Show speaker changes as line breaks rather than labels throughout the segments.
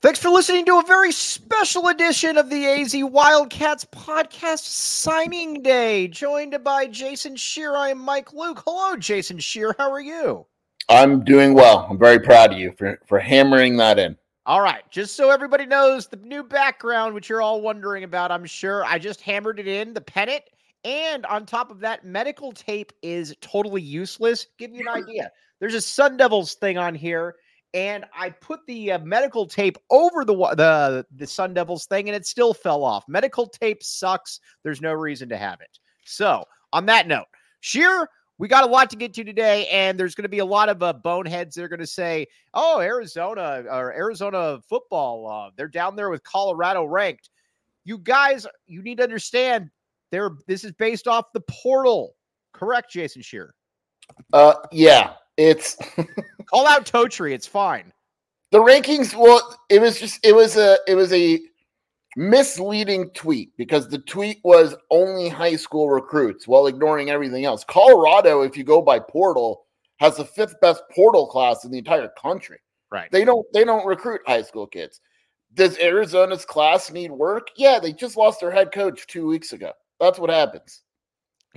Thanks for listening to a very special edition of the AZ Wildcats podcast signing day, joined by Jason Scheer. I am Mike Luke. Hello, Jason Scheer. How are you?
I'm doing well. I'm very proud of you for, for hammering that in.
All right, just so everybody knows the new background, which you're all wondering about, I'm sure I just hammered it in the pennant. And on top of that, medical tape is totally useless. Give you an idea. There's a Sun Devils thing on here, and I put the uh, medical tape over the the the Sun Devils thing, and it still fell off. Medical tape sucks. There's no reason to have it. So, on that note, Scheer, we got a lot to get to today, and there's going to be a lot of uh, boneheads that are going to say, "Oh, Arizona or Arizona football, uh, they're down there with Colorado ranked." You guys, you need to understand. They're this is based off the portal, correct, Jason Scheer?
Uh, yeah, it's
Call out Totri. It's fine.
the rankings. Well, it was just it was a it was a misleading tweet because the tweet was only high school recruits while ignoring everything else. Colorado, if you go by portal, has the fifth best portal class in the entire country.
Right.
They don't they don't recruit high school kids. Does Arizona's class need work? Yeah, they just lost their head coach two weeks ago. That's what happens.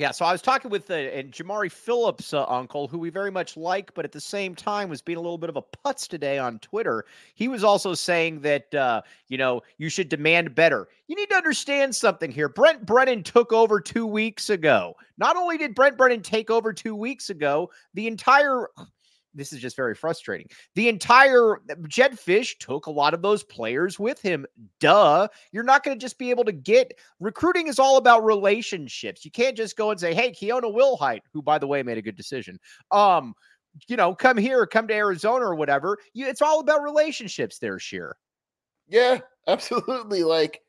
Yeah, so I was talking with uh, and Jamari Phillips' uh, uncle, who we very much like, but at the same time was being a little bit of a putz today on Twitter. He was also saying that uh, you know you should demand better. You need to understand something here. Brent Brennan took over two weeks ago. Not only did Brent Brennan take over two weeks ago, the entire this is just very frustrating. The entire Jedd Fisch took a lot of those players with him. Duh. You're not going to just be able to get recruiting is all about relationships. You can't just go and say, "Hey, Keona Wilhite, who by the way made a good decision." Um, you know, come here, come to Arizona or whatever. You, it's all about relationships there, Scheer.
Yeah, absolutely. Like,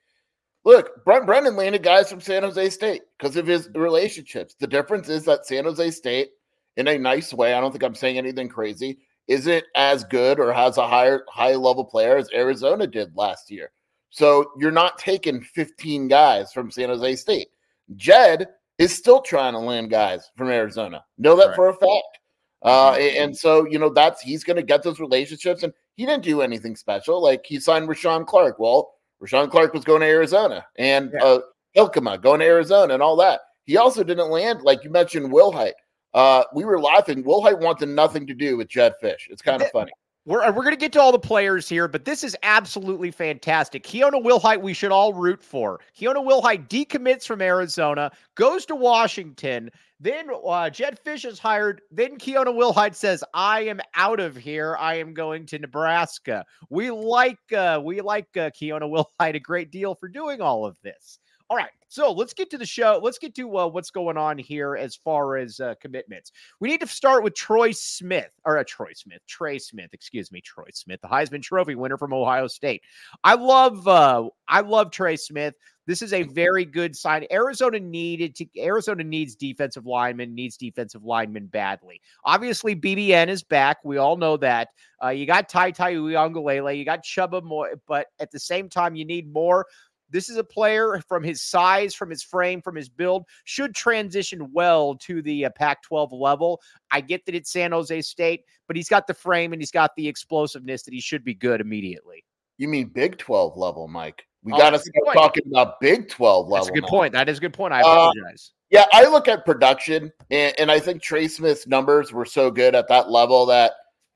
look, Brent Brennan landed guys from San Jose State because of his relationships. The difference is that San Jose State, in a nice way, I don't think I'm saying anything crazy, isn't as good or has a higher high level player as Arizona did last year. So you're not taking 15 guys from San Jose State. Jed is still trying to land guys from Arizona. Know that for a fact. Uh, a- and so you know that's he's going to get those relationships, and he didn't do anything special. Like he signed Rashawn Clark. Well, Rashawn Clark was going to Arizona, and
Yeah.
uh, Hilkema going to Arizona, and all that. He also didn't land like you mentioned Wilhite. Uh, we were laughing. Wilhite wanted nothing to do with Jedd Fisch. It's kind of funny.
We're, we're going to get to all the players here, but this is absolutely fantastic. Keona Wilhite, we should all root for. Keona Wilhite decommits from Arizona, goes to Washington. Then uh, Jedd Fisch is hired. Then Keona Wilhite says, "I am out of here. I am going to Nebraska." We like uh, we like uh, Keona Wilhite a great deal for doing all of this. All right, so let's get to the show. Let's get to uh, what's going on here as far as uh, commitments. We need to start with Troy Smith, or uh, Troy Smith, Trey Smith, excuse me, Troy Smith, the Heisman Trophy winner from Ohio State. I love, uh, I love Trey Smith. This is a very good sign. Arizona needed to Arizona needs defensive linemen, needs defensive linemen badly. Obviously, BBN is back. We all know that. Uh, you got Tai Tai Uiagalelei, you got Chuba more, but at the same time, you need more. This is a player from his size, from his frame, from his build, should transition well to the uh, Pac 12 level. I get that it's San Jose State, but he's got the frame and he's got the explosiveness that he should be good immediately.
You mean Big 12 level, Mike? We
Oh,
got to start
point.
talking about Big 12 level.
That's a good
now.
point. That is a good point. I
Uh,
apologize.
Yeah, I look at production, and, and I think Trey Smith's numbers were so good at that level that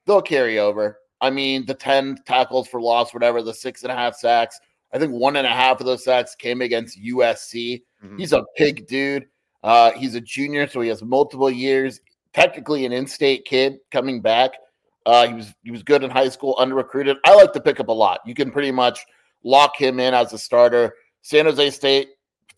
they'll carry over. I mean, the 10 tackles for loss, whatever, the six and a half sacks. I think one and a half of those sacks came against USC.
Mhm.
He's a big dude. Uh, he's a junior, so he has multiple years. Technically, an in-state kid coming back. Uh, he was he was good in high school, under recruited. I like the pickup a lot. You can pretty much lock him in as a starter. San Jose State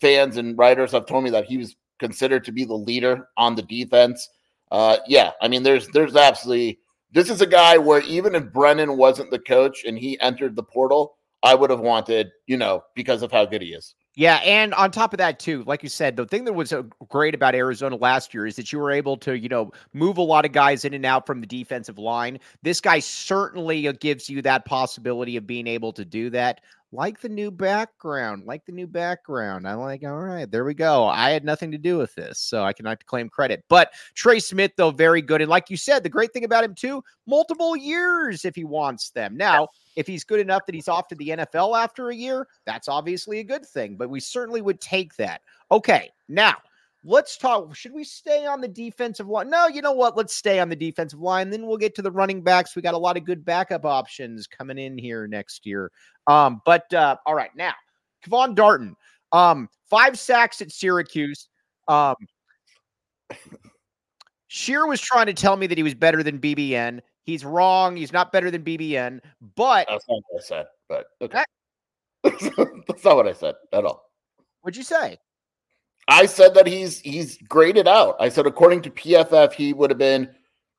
fans and writers have told me that he was considered to be the leader on the defense. Uh, yeah, I mean, there's there's absolutely this is a guy where even if Brennan wasn't the coach and he entered the portal, I would have wanted, you know, because of how good he is.
Yeah, and on top of that too, like you said, the thing that was uh, great about Arizona last year is that you were able to, you know, move a lot of guys in and out from the defensive line. This guy certainly uh, gives you that possibility of being able to do that. Like the new background, like the new background. I'm like, all right, there we go. I had nothing to do with this, so I cannot claim credit. But Trey Smith, though, very good. And like you said, the great thing about him too, multiple years if he wants them. Now, if he's good enough that he's off to the NFL after a year, that's obviously a good thing, but we certainly would take that. Okay, now let's talk. Should we stay on the defensive line? No, you know what? Let's stay on the defensive line. Then we'll get to the running backs. We got a lot of good backup options coming in here next year. Um, but uh, all right, now Kevon Darton, um, five sacks at Syracuse. Um, Scheer was trying to tell me that he was better than BBN. He's wrong. He's not better than BBN, but
That's not what I said, but okay. That's not what I said at all.
what'd you say?
I said that he's he's graded out. I said according to PFF, he would have been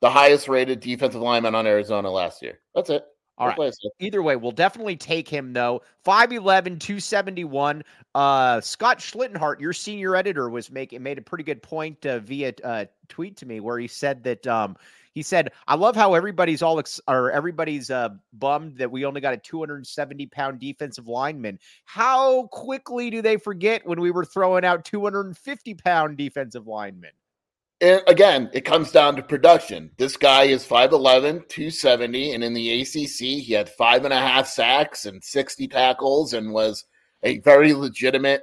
the highest rated defensive lineman on Arizona last year. That's it.
All
That's
right.
what I said.
Either way, we'll definitely take him though. 5'11, 271. Uh Scott Schlittenhart, your senior editor, was making made a pretty good point uh, via uh, tweet to me where he said that um he said, I love how everybody's all ex- or everybody's uh bummed that we only got a 270 pound defensive lineman. How quickly do they forget when we were throwing out 250 pound defensive linemen?
And again, it comes down to production. This guy is 5'11, 270, and in the ACC, he had five and a half sacks and 60 tackles and was a very legitimate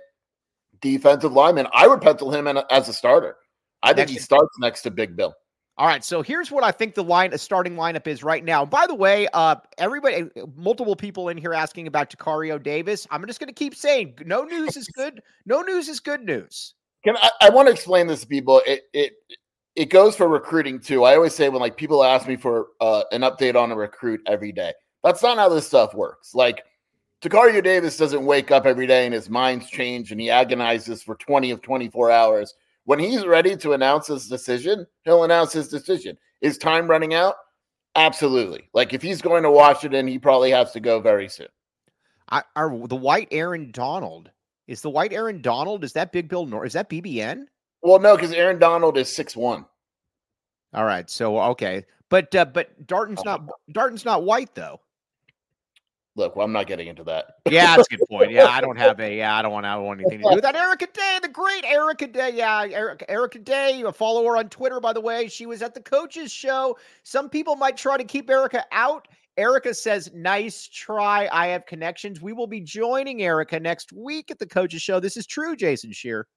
defensive lineman. I would pencil him in as a starter. I think he starts next to Big Bill.
All right, so here's what I think the line, a starting lineup is right now. By the way, uh, everybody, multiple people in here asking about Tacario Davis. I'm just going to keep saying, no news is good. No news is good news.
Can I, I want to explain this to people? It it it goes for recruiting too. I always say when like people ask me for uh, an update on a recruit every day, that's not how this stuff works. Like Tacario Davis doesn't wake up every day and his mind's changed and he agonizes for 20 of 24 hours. When he's ready to announce his decision, he'll announce his decision. Is time running out? Absolutely. Like if he's going to Washington, he probably has to go very soon.
I, are the white Aaron Donald? Is the white Aaron Donald? Is that Big Bill Nor? Is that BBN?
Well, no, because Aaron Donald is six one.
All right, so okay, but uh, but Darton's not Darton's not white though.
Look, well, I'm not getting into that.
Yeah, that's a good point. Yeah, I don't have a. Yeah, I don't want. I don't want anything to do with that. Erica Day, the great Erica Day. Yeah, Erica, Erica Day. A follower on Twitter, by the way. She was at the coaches show. Some people might try to keep Erica out. Erica says, "Nice try. I have connections. We will be joining Erica next week at the coaches show. This is true, Jason Scheer.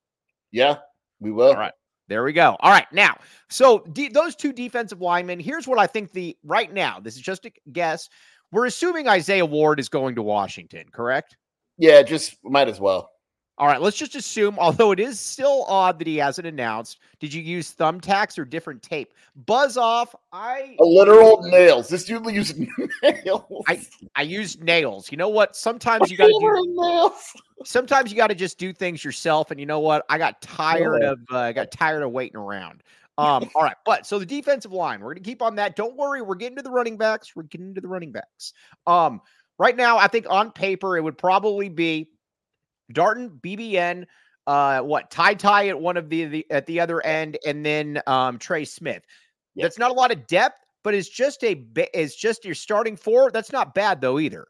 Yeah, we will.
All right. There we go. All right. Now, so de- those two defensive linemen, here's what I think the right now, this is just a guess. We're assuming Isaiah Ward is going to Washington, correct?
Yeah, just might as well.
All right, let's just assume, although it is still odd that he hasn't announced. Did you use thumbtacks or different tape? Buzz off. I
A literal nails. This dude used nails.
I I used nails. You know what? Sometimes you got to do
nails.
sometimes you got to just do things yourself. And you know what? I got tired of uh, I got tired of waiting around. Um, all right, but so the defensive line, we're gonna keep on that. Don't worry, we're getting to the running backs. We're getting to the running backs. Um, right now, I think on paper it would probably be Darton, BBN, uh, what Ty Ty at one of the, the at the other end, and then um, Trey Smith.
Yeah.
That's not a lot of depth, but it's just a it's just your starting four. That's not bad though either.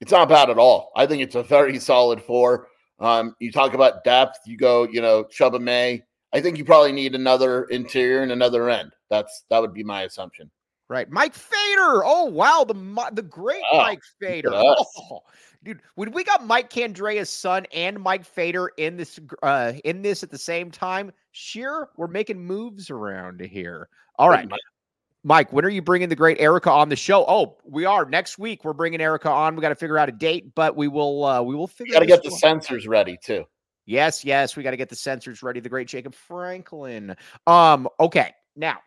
It's not bad at all. I think it's a very solid four. Um, you talk about depth. You go, you know, Chubba Maae. I think you probably need another interior and another end. That's that would be my assumption.
Right, Mike Fader. Oh wow, the the great
Oh,
Mike Fader. Oh, dude, when we got Mike Candrea's son and Mike Fader in this uh in this at the same time, sure, we're making moves around here. All right,
Mike-
Mike, when are you bringing the great Erica on the show? Oh, we are next week. We're bringing Erica on. We got to figure out a date, but we will. uh We will figure.
Got to get the sensors ready too.
Yes, yes, we got to get the sensors ready. The great Jacob Franklin. Um, okay, now,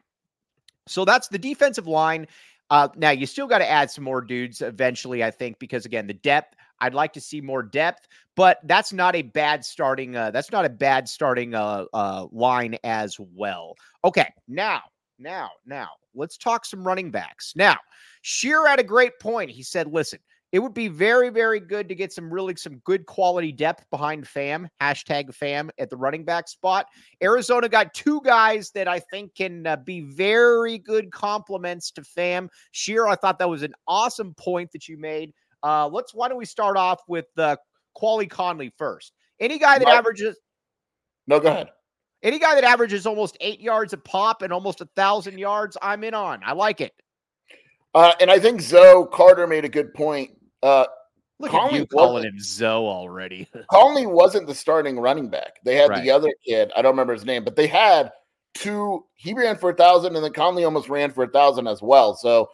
so that's the defensive line. Uh, now you still got to add some more dudes eventually, I think, because again, the depth. I'd like to see more depth, but that's not a bad starting. Uh, that's not a bad starting uh, uh, line as well. Okay, now, now, now, let's talk some running backs. Now, Scheer had a great point. He said, "Listen, it would be very, very good to get some really some good quality depth behind Fam hashtag Fam at the running back spot. Arizona got two guys that I think can uh, be very good complements to Fam. Scheer, I thought that was an awesome point that you made. Uh, let's why don't we start off with uh, Quali Conley first? Any guy that averages
No, go ahead.
any guy that averages almost eight yards a pop and almost a thousand yards, I'm in on. I like it.
Uh, and I think Zoe Carter made a good point. Uh,
Look
Conley
at you calling him Zoe already.
Conley wasn't the starting running back. They had
Right.
the other kid. I don't remember his name, but they had two. He ran for a thousand, and then Conley almost ran for a thousand as well. So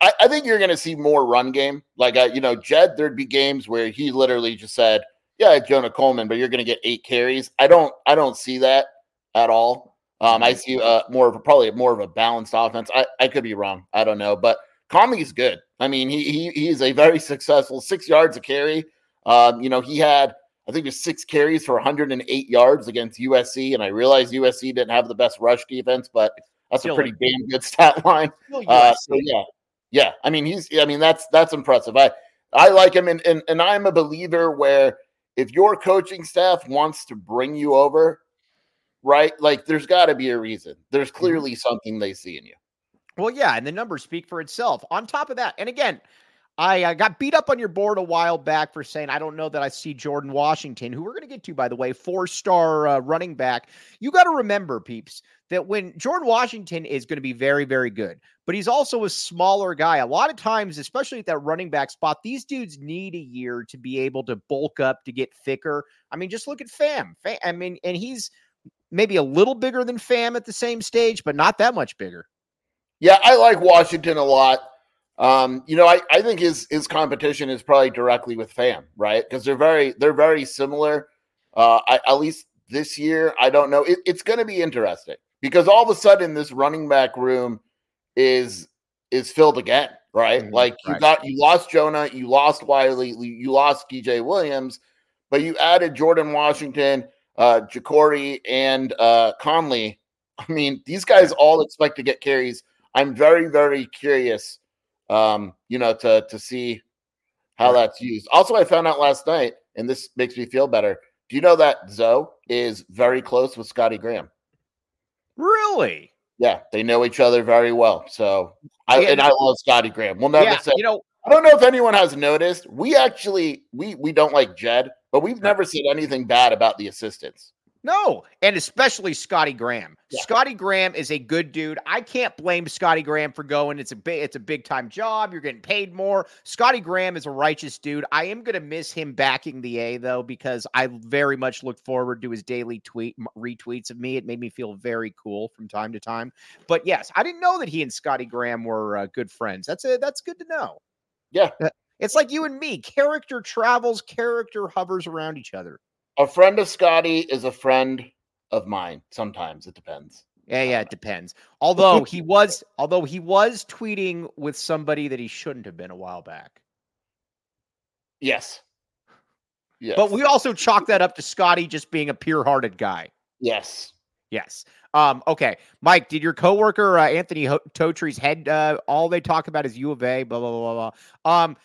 I, I think you're going to see more run game. Like you know, Jed, there'd be games where he literally just said, "Yeah, Jonah Coleman," but you're going to get eight carries. I don't. I don't see that at all. Um, I see uh, more of a, probably more of a balanced offense. I, I could be wrong. I don't know, but Conley's good. I mean, he he he's a very successful six yards a carry. Um, you know, he had I think it was six carries for 108 yards against USC, and I realize USC didn't have the best rush defense, but that's
Still
a pretty damn good stat line. Uh, so yeah, yeah. I mean, he's. I mean, that's that's impressive. I I like him, and and and I'm a believer where if your coaching staff wants to bring you over, right? Like, there's got to be a reason. There's
Mm-hmm.
clearly something they see in you.
Well, yeah, and the numbers speak for itself. On top of that, and again, I uh, got beat up on your board a while back for saying I don't know that I see Jordan Washington, who we're going to get to, by the way, four star uh, running back. You got to remember, peeps, that when Jordan Washington is going to be very, very good, but he's also a smaller guy. A lot of times, especially at that running back spot, these dudes need a year to be able to bulk up to get thicker. I mean, just look at Fam. Fam I mean, and he's maybe a little bigger than Fam at the same stage, but not that much bigger.
Yeah, I like Washington a lot. Um, you know, I, I think his his competition is probably directly with Fam, right? Because they're very they're very similar. Uh, I, at least this year, I don't know. It, it's going to be interesting because all of a sudden this running back room is is filled again, right?
Mhm,
Like you
right.
got you lost Jonah, you lost Wiley, you lost DJ Williams, but you added Jordan Washington, uh, Jacory, and uh, Conley. I mean, these guys all expect to get carries. I'm very, very curious, um, you know, to to see how
Right.
that's used. Also, I found out last night, and this makes me feel better. Do you know that Zoe is very close with Scottie Graham?
Really?
Yeah, they know each other very well. So I
Yeah,
and I love Scottie Graham. We'll never
yeah,
say
you know,
I don't know if anyone has noticed. We actually we we don't like Jed, but we've never said anything bad about the assistants.
No, and especially Scottie Graham.
Yeah.
Scottie Graham is a good dude. I can't blame Scottie Graham for going. It's a big, it's a big time job. You're getting paid more. Scottie Graham is a righteous dude. I am gonna miss him backing the A though because I very much look forward to his daily tweet m- retweets of me. It made me feel very cool from time to time. But yes, I didn't know that he and Scottie Graham were uh, good friends. That's a that's good to know.
Yeah.
Uh, It's like you and me. Character travels, character hovers around each other.
A friend of Scottie is a friend of mine. Sometimes it depends.
Yeah, yeah, it depends. Although he was, although he was tweeting with somebody that he shouldn't have been a while back.
Yes. Yes.
But we also chalk that up to Scottie just being a pure-hearted guy.
yes.
Yes. Um. Okay, Mike. Did your coworker uh, Anthony Ho- Totre's head? Uh, all they talk about is U of A. Blah blah blah blah. blah. Um.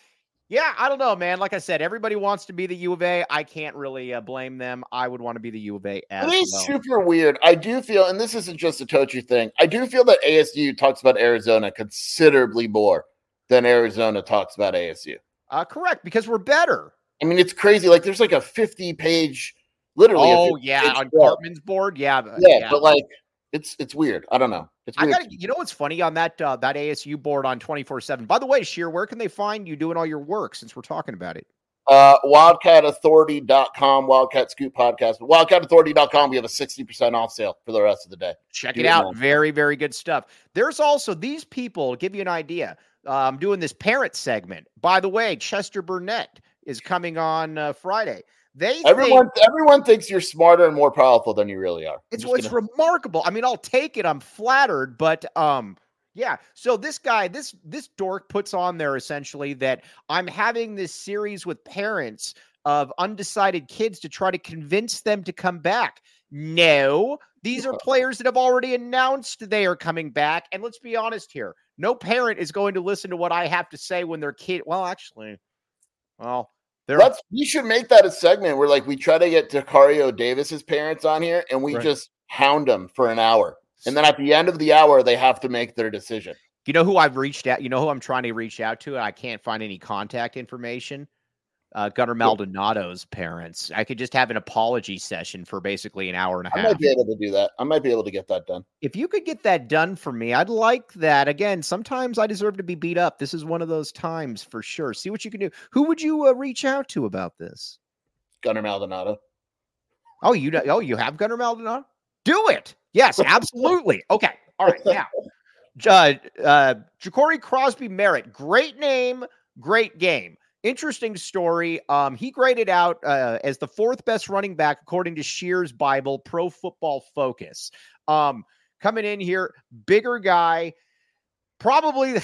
Yeah, I don't know, man. Like I said, everybody wants to be the U of A. I can't really uh, blame them. I would want to be the U of A as
It is
well.
super weird. I do feel, and this isn't just a Tochi thing. I do feel that ASU talks about Arizona considerably more than Arizona talks about ASU.
Uh, correct, because we're better.
I mean, it's crazy. Like, there's like a 50 page, literally.
Oh
50
yeah, on
book.
Cartman's board. Yeah, but-
Yeah, but like, it's it's weird. I don't know. It's
I got you know what's funny on that uh, that ASU board on 24/7. By the way, Scheer, where can they find you doing all your work since we're talking about it?
Uh, wildcatauthority.com, Wildcat Scoop Podcast. Wildcatauthority.com, we have a 60% off sale for the rest of the day.
Check
Do
it
it
out.
now.
Very, very good stuff. There's also these people, give you an idea. Uh, I'm doing this parent segment. By the way, Chester Burnett is coming on uh, Friday. They
Everyone
think
everyone thinks you're smarter and more powerful than you really are.
It's it's
gonna-
remarkable. I mean, I'll take it. I'm flattered, but um, yeah. So this guy, this this dork puts on there essentially that I'm having this series with parents of undecided kids to try to convince them to come back. No, these are players that have already announced they are coming back. And let's be honest here. No parent is going to listen to what I have to say when their kid. Well, actually, well, they're
Let's we should make that a segment where like we try to get Tacario Davis's parents on here and we
Right.
just hound them for an hour. And then at the end of the hour, they have to make their decision.
You know who I've reached out? You know who I'm trying to reach out to? I can't find any contact information. Uh, Gunnar Maldonado's parents. I could just have an apology session for basically an hour and a half.
I might be able to do that. I might be able to get that done.
If you could get that done for me, I'd like that. Again, sometimes I deserve to be beat up. This is one of those times for sure. See what you can do. Who would you uh, reach out to about this?
Gunnar Maldonado.
Oh, you know, oh, you have Gunnar Maldonado? Do it. Yes, absolutely. Okay. All right. Now, uh, uh, Jacory Croskey-Merritt, great name, great game. Interesting story. Um, he graded out uh, as the fourth best running back according to Scheer's Bible Pro Football Focus. Um, coming in here, bigger guy, probably,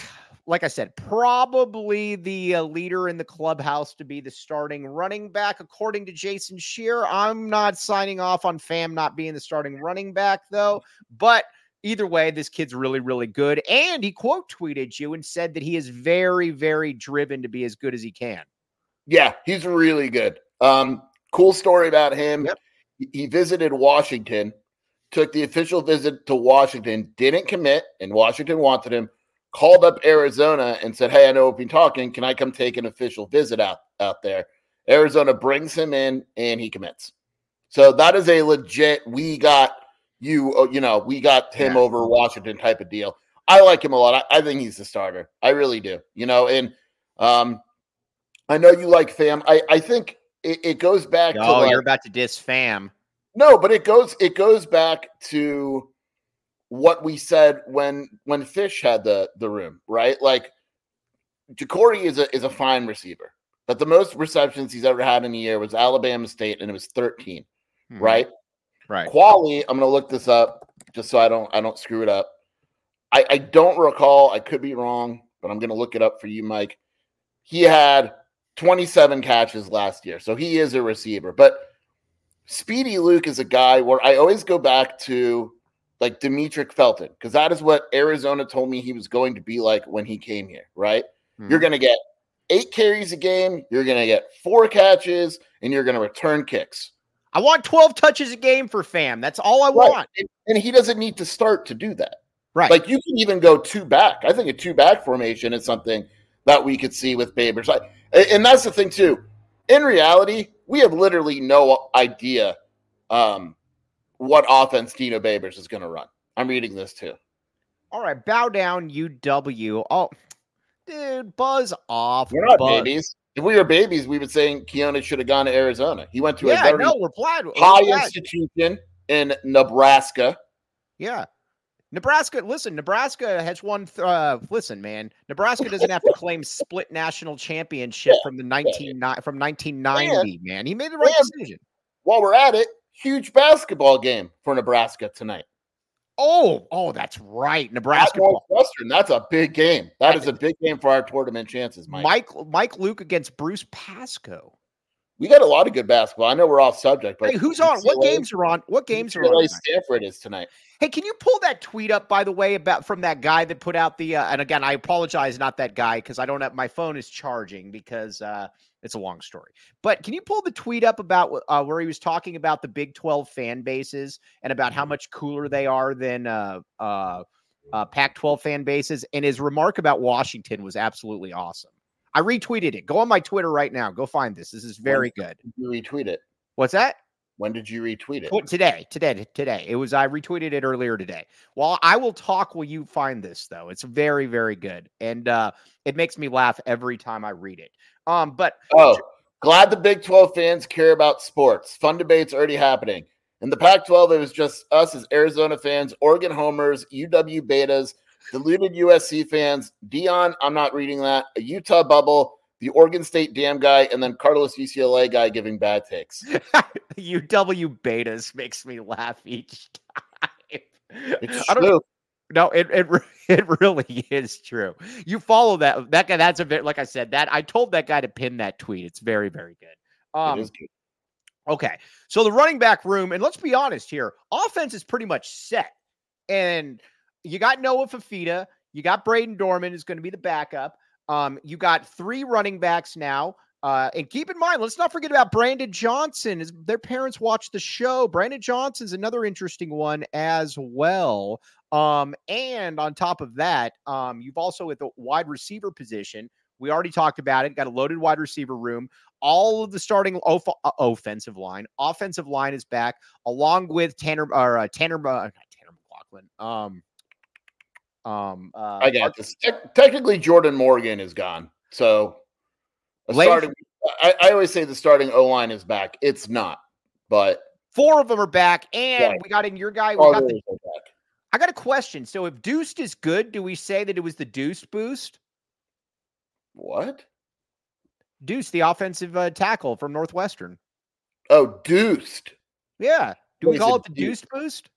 like I said, probably the uh, leader in the clubhouse to be the starting running back according to Jason Scheer. I'm not signing off on Fam not being the starting running back though, but either way, this kid's really, really good. And he quote tweeted you and said that he is very, very driven to be as good as he can.
Yeah, he's really good. Um, cool story about him.
Yep.
He- visited Washington, took the official visit to Washington, didn't commit, and Washington wanted him. Called up Arizona and said, "Hey, I know we've been talking. Can I come take an official visit out out there?" Arizona brings him in, and he commits. So that is a legit. We got you. uh, You know, we got him
Yeah.
over Washington type of deal. I like him a lot. I, I think he's the starter. I really do. You know, and um, I know you like fam. I, I think it, it goes back to
Oh,
like,
you're about to diss Fam.
no, but it goes it goes back to what we said when when Fisch had the the room, right? Like Jacory is a is a fine receiver, but the most receptions he's ever had in a year was Alabama State, and it was 13,
Mhm.
right?
Right.
Quali, I'm gonna look this up just so I don't I don't screw it up. I, I don't recall, I could be wrong, but I'm gonna look it up for you, Mike. He had 27 catches last year, so he is a receiver. But Speedy Luke is a guy where I always go back to like Demetric Felton, because that is what Arizona told me he was going to be like when he came here, right? You're
Mhm.
gonna get eight carries a game, you're gonna get four catches, and you're gonna return kicks.
I want 12 touches a game for Fam. That's all I
Right.
want.
And, and he doesn't need to start to do that.
Right.
Like you can even go two back. I think a two back formation is something that we could see with Babers. And that's the thing too. In reality, we have literally no idea um, what offense Dino Babers is going to run. I'm reading this too.
all right. Bow down, UW. Oh, dude, buzz off.
We're not
buzz.
babies. If we were babies, we would say Keona should have gone to Arizona. He went to a
Yeah,
very
no, we're glad. we're
high institution in Nebraska.
Yeah. Nebraska, listen, Nebraska has won. th- Uh, listen, man, Nebraska doesn't have to claim split national championship from the 19 ni- from 1990. Man, he made the right
and-
decision.
While we're at it, huge basketball game for Nebraska tonight.
Oh, oh, that's right, Nebraska.
Northwestern, that's a big game. That is a big game for our tournament chances, Mike.
Mike Mike Luke against Bruce Pascoe.
We got a lot of good basketball. I know we're off subject, but
hey, who's on? What games are on? What games are on?
Stanford is tonight.
Hey, can you pull that tweet up, by the way, about from that guy that put out the? Uh, and again, I apologize, not that guy, because I don't have my phone is charging because uh, it's a long story. But can you pull the tweet up about uh, where he was talking about the Big Twelve fan bases and about how much cooler they are than uh, uh, uh, Pac-12 fan bases? And his remark about Washington was absolutely awesome. I retweeted it. Go on my Twitter right now. Go find this. This is very good.
You retweet it.
What's that?
When did you retweet it?
Today, today, today. It was I retweeted it earlier today. Well, I will talk while you find this though. It's very, very good, and uh, it makes me laugh every time I read it. Um, but
Oh, glad the Big 12 fans care about sports. Fun debates already happening. In the Pac 12, it was just us as Arizona fans, Oregon homers, UW betas, deluded USC fans, Dion, I'm not reading that, a Utah bubble, the Oregon State damn guy, and then Carlos UCLA guy giving bad takes.
UW betas makes me laugh each time.
It's
I don't
true.
No, it it it really is true. You follow that that guy. That's a bit like I said that I told that guy to pin that tweet. It's very very good. Um,
good.
Okay. So the running back room, and let's be honest here, offense is pretty much set. And you got Noah Fifita, you got Brayden Dorman is going to be the backup. Um, you got three running backs now. Uh, and keep in mind, let's not forget about Brandon Johnson. Is their parents watch the show? Brandon Johnson's another interesting one as well. Um, and on top of that, um, you've also at the wide receiver position. We already talked about it. Got a loaded wide receiver room. All of the starting off- uh, offensive line, offensive line is back, along with Tanner or uh, Tanner, uh, Tanner McLachlan. Um, um, uh,
I got this. Te- technically, Jordan Morgan is gone. So, starting, I, I always say the starting O line is back. It's not, but
Four of them are back, and
Right.
we got in your guy. We got the,
back.
I got a question. So, if Deuced is good, do we say that it was the Deuced boost?
What?
Deuce, the offensive uh, tackle from Northwestern.
Oh, deuced.
Yeah. Do we call it the
Deuce.
Deuced boost?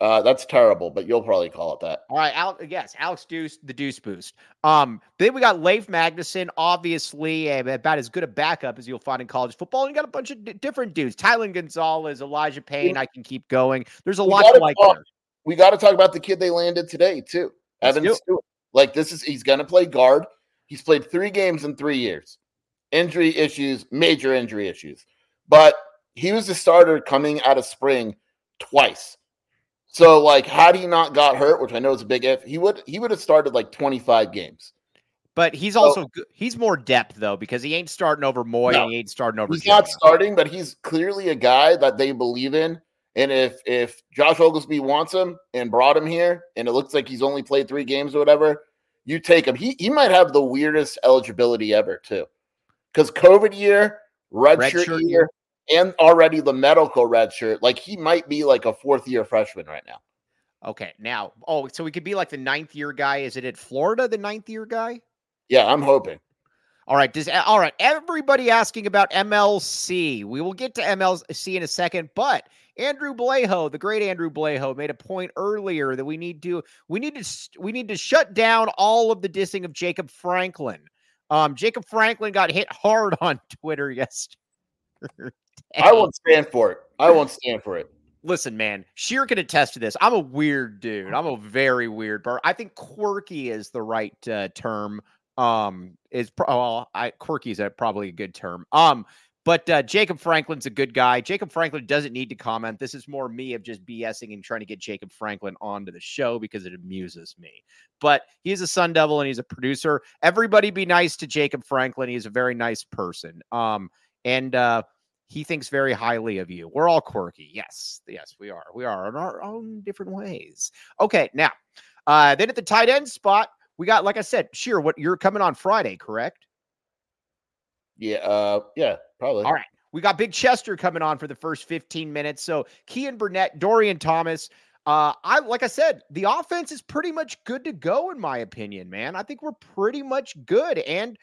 Uh, that's terrible, but you'll probably call it that.
All right, Al- yes, Alex Deuce, the Deuce boost. Um, then we got Leif Magnuson, obviously about as good a backup as you'll find in college football. And you got a bunch of d- different dudes: Tylen Gonzalez, Elijah Payne. I can keep going. There's a
We
lot
gotta
like
talk-. We got to talk about the kid they landed today too,
Let's
Evan. Stewart. Like this is he's going to play guard. He's played three games in three years. Injury issues, major injury issues, but he was the starter coming out of spring twice. So like, had he not got hurt, which I know is a big if, he would he would have started like 25 games.
But he's also good. he's more depth though because he ain't starting over Moy
No,
and he ain't starting over.
He's not starting, but he's clearly a guy that they believe in. And if if Josh Oglesby wants him and brought him here, and it looks like he's only played three games or whatever, you take him. He he might have the weirdest eligibility ever too, because COVID year, red,
Red
shirt,
shirt
year, and already the medical red shirt. Like he might be like a fourth year freshman right now.
Okay, now oh, so we could be like the ninth year guy. Is it at Florida, the ninth year guy?
Yeah, I'm hoping.
All right. Does all right? Everybody asking about MLC. We will get to MLC in a second, but Andrew Blejo, the great Andrew Blejo, made a point earlier that we need to we need to we need to shut down all of the dissing of Jacob Franklin. Um, Jacob Franklin got hit hard on Twitter yesterday.
I won't stand for it. I won't stand for it.
Listen, man, Scheer can attest to this. I'm a weird dude. I'm a very weird bird. I think quirky is the right uh, term. Um, is pro- well, I quirky is a, probably a good term. Um, but uh, Jacob Franklin's a good guy. Jacob Franklin doesn't need to comment. This is more me of just BSing and trying to get Jacob Franklin onto the show because it amuses me. But he's a Sun Devil and he's a producer. Everybody be nice to Jacob Franklin. He's a very nice person. Um, and uh, he thinks very highly of you. We're all quirky. Yes, yes, we are. We are in our own different ways. Okay, now, uh, then at the tight end spot, we got, like I said, sure. What you're coming on Friday, correct?
Yeah, uh, yeah, probably.
All right. We got Big Chester coming on for the first 15 minutes. So Keyan Burnett, Dorian Thomas. Uh, I like I said, the offense is pretty much good to go, in my opinion, man. I think we're pretty much good. And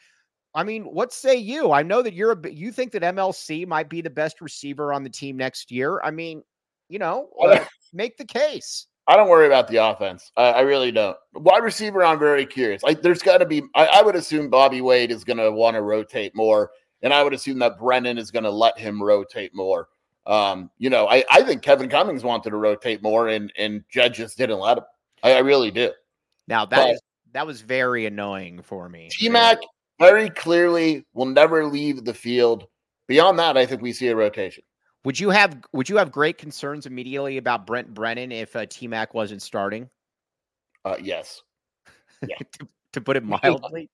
I mean, what say you? I know that you're a you think that MLC might be the best receiver on the team next year. I mean, you know, uh, make the case.
I don't worry about the offense. I, I really don't. Wide receiver, I'm very curious. Like, there's got to be. I, I would assume Bobby Wade is going to want to rotate more. and I would assume that Brennan is going to let him rotate more. Um, you know, I, I think Kevin Cummings wanted to rotate more, and and Jed just didn't let him. I, I really do.
Now that but, is, that was very annoying for me.
T Mac very clearly will never leave the field. Beyond that, I think we see a rotation.
Would you have Would you have great concerns immediately about Brent Brennan if uh, T Mac wasn't starting?
Uh, yes.
Yeah. to, to put it mildly.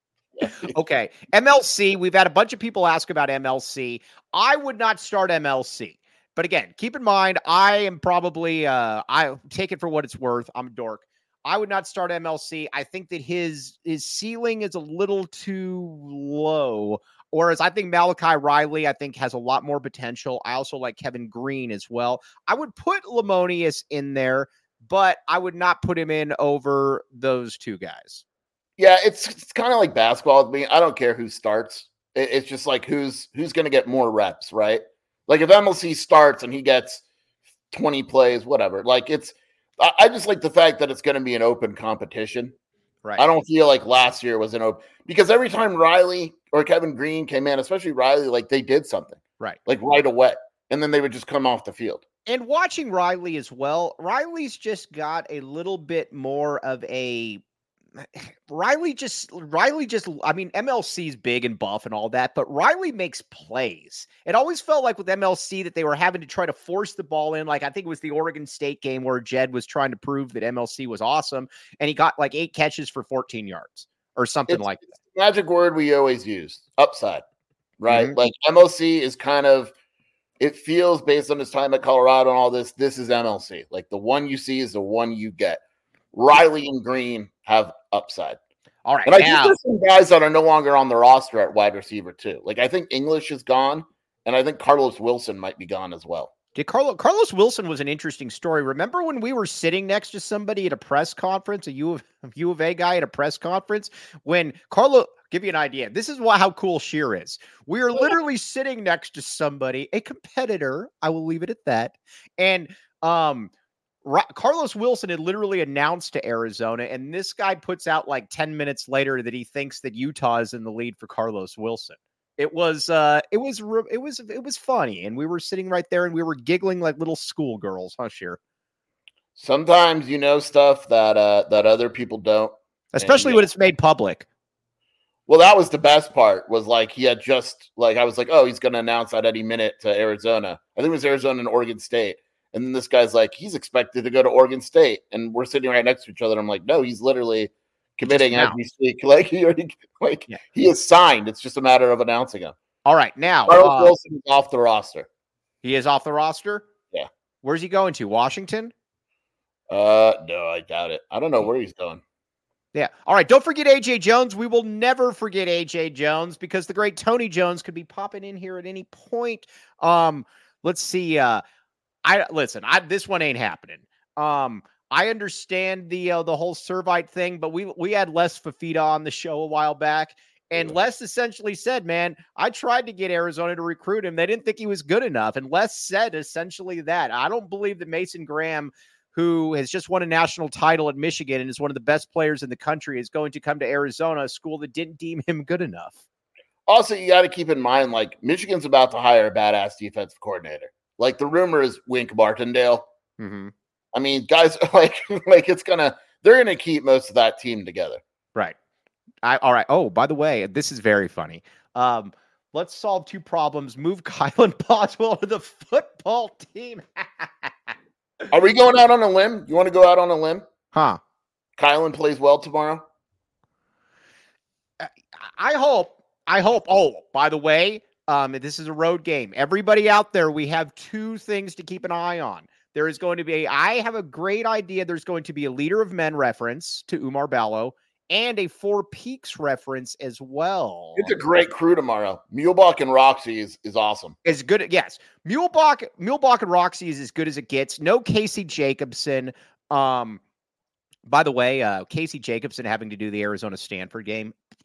okay. MLC, we've had a bunch of people ask about MLC. I would not start MLC. But again, keep in mind, I am probably uh I take it for what it's worth. I'm a dork. I would not start MLC. I think that his his ceiling is a little too low. Whereas I think Malachi Riley, I think, has a lot more potential. I also like Kevin Green as well. I would put Lemonious in there, but I would not put him in over those two guys.
Yeah, it's it's kind of like basketball with me. I don't care who starts. it's just like who's who's going to get more reps, right? Like if MLC starts and he gets 20 plays, whatever. Like it's I, I just like the fact that it's going to be an open competition.
Right.
I don't feel like last year was an open because every time Riley or Kevin Green came in, especially Riley, like they did something.
Right.
Like right away. And then they would just come off the field.
And watching Riley as well, Riley's just got a little bit more of a Riley just Riley just I mean MLC's big and buff and all that, but Riley makes plays. It always felt like with MLC that they were having to try to force the ball in. Like I think it was the Oregon State game where Jed was trying to prove that MLC was awesome, and he got like eight catches for 14 yards or something
it's,
like that.
Magic word we always use upside, right? Mm-hmm. Like MLC is kind of it feels based on his time at Colorado and all this. This is MLC. Like the one you see is the one you get. Riley and Green have upside.
All right.
And I now, think there's some guys that are no longer on the roster at wide receiver, too. Like I think English is gone, and I think Carlos Wilson might be gone as well.
Did Carlos Carlos Wilson was an interesting story. Remember when we were sitting next to somebody at a press conference, a U of, a U of A guy at a press conference, when Carlos give you an idea. This is what how cool Scheer is. We are literally sitting next to somebody, a competitor. I will leave it at that. And um Carlos Wilson had literally announced to Arizona, and this guy puts out like 10 minutes later that he thinks that Utah is in the lead for Carlos Wilson. It was uh it was it was it was funny, and we were sitting right there and we were giggling like little schoolgirls, huh, Scheer?
Sometimes you know stuff that uh that other people don't.
Especially and, when it's made public.
Well, that was the best part. Was like he had just like I was like, oh, he's going to announce that any minute to Arizona. I think it was Arizona and Oregon State, and then this guy's like, he's expected to go to Oregon State, and we're sitting right next to each other. I'm like, no, he's literally committing as we speak. Like he already, like yeah. he is signed. It's just a matter of announcing him.
All right, now
Carl uh, Wilson is off the roster.
He is off the roster.
Yeah.
Where's he going to? Washington?
Uh, no, I doubt it. I don't know where he's going.
Yeah. All right. Don't forget AJ Jones. We will never forget AJ Jones because the great Tony Jones could be popping in here at any point. Um, let's see. Uh, I listen. I this one ain't happening. Um, I understand the uh, the whole Servite thing, but we we had Les Fifita on the show a while back, and Les essentially said, "Man, I tried to get Arizona to recruit him. They didn't think he was good enough." And Les said essentially that I don't believe that Mason Graham, who has just won a national title at Michigan and is one of the best players in the country, is going to come to Arizona, a school that didn't deem him good enough.
Also, you got to keep in mind, like Michigan's about to hire a badass defensive coordinator. Like the rumor is Wink Martindale.
Mm-hmm.
I mean, guys, like like it's gonna they're gonna keep most of that team together.
Right. I all right. Oh, by the way, this is very funny. Um, let's solve two problems. Move Kylan Boswell to the football team.
Are we going out on a limb? You want to go out on a limb?
Huh?
Kylan plays well tomorrow.
I hope. I hope. Oh, by the way, um, this is a road game. Everybody out there, we have two things to keep an eye on. There is going to be a, I have a great idea. There's going to be a leader of men reference to Oumar Ballo and a Four Peaks reference as well.
It's a great crew tomorrow. Muhlbach and Roxy is, is awesome.
As good, yes. Muhlbach, Muhlbach and Roxy is as good as it gets. No Casey Jacobsen. Um, by the way, uh, Casey Jacobsen having to do the Arizona Stanford game.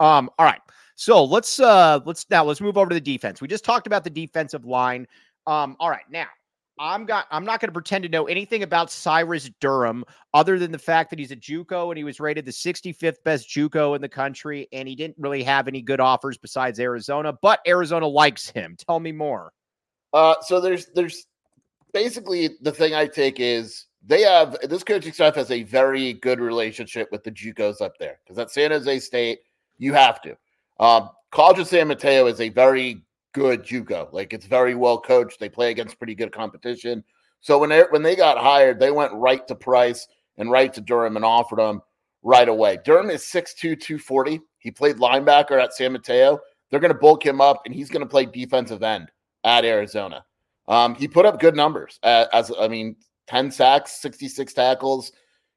Um, all right. So let's uh let's now let's move over to the defense. We just talked about the defensive line. Um, all right, now I'm got I'm not going to pretend to know anything about Cyrus Durham other than the fact that he's a JUCO and he was rated the 65th best JUCO in the country and he didn't really have any good offers besides Arizona, but Arizona likes him. Tell me more.
Uh, so there's there's basically the thing I take is they have this coaching staff has a very good relationship with the JUCOs up there because at San Jose State you have to. Um, College of San Mateo is a very good JUCO. Like it's very well coached. They play against pretty good competition. So when they when they got hired, they went right to Price and right to Durham and offered him right away. Durham is 6'2, 240. He played linebacker at San Mateo. They're going to bulk him up and he's going to play defensive end at Arizona. Um, he put up good numbers as, as I mean, 10 sacks, 66 tackles.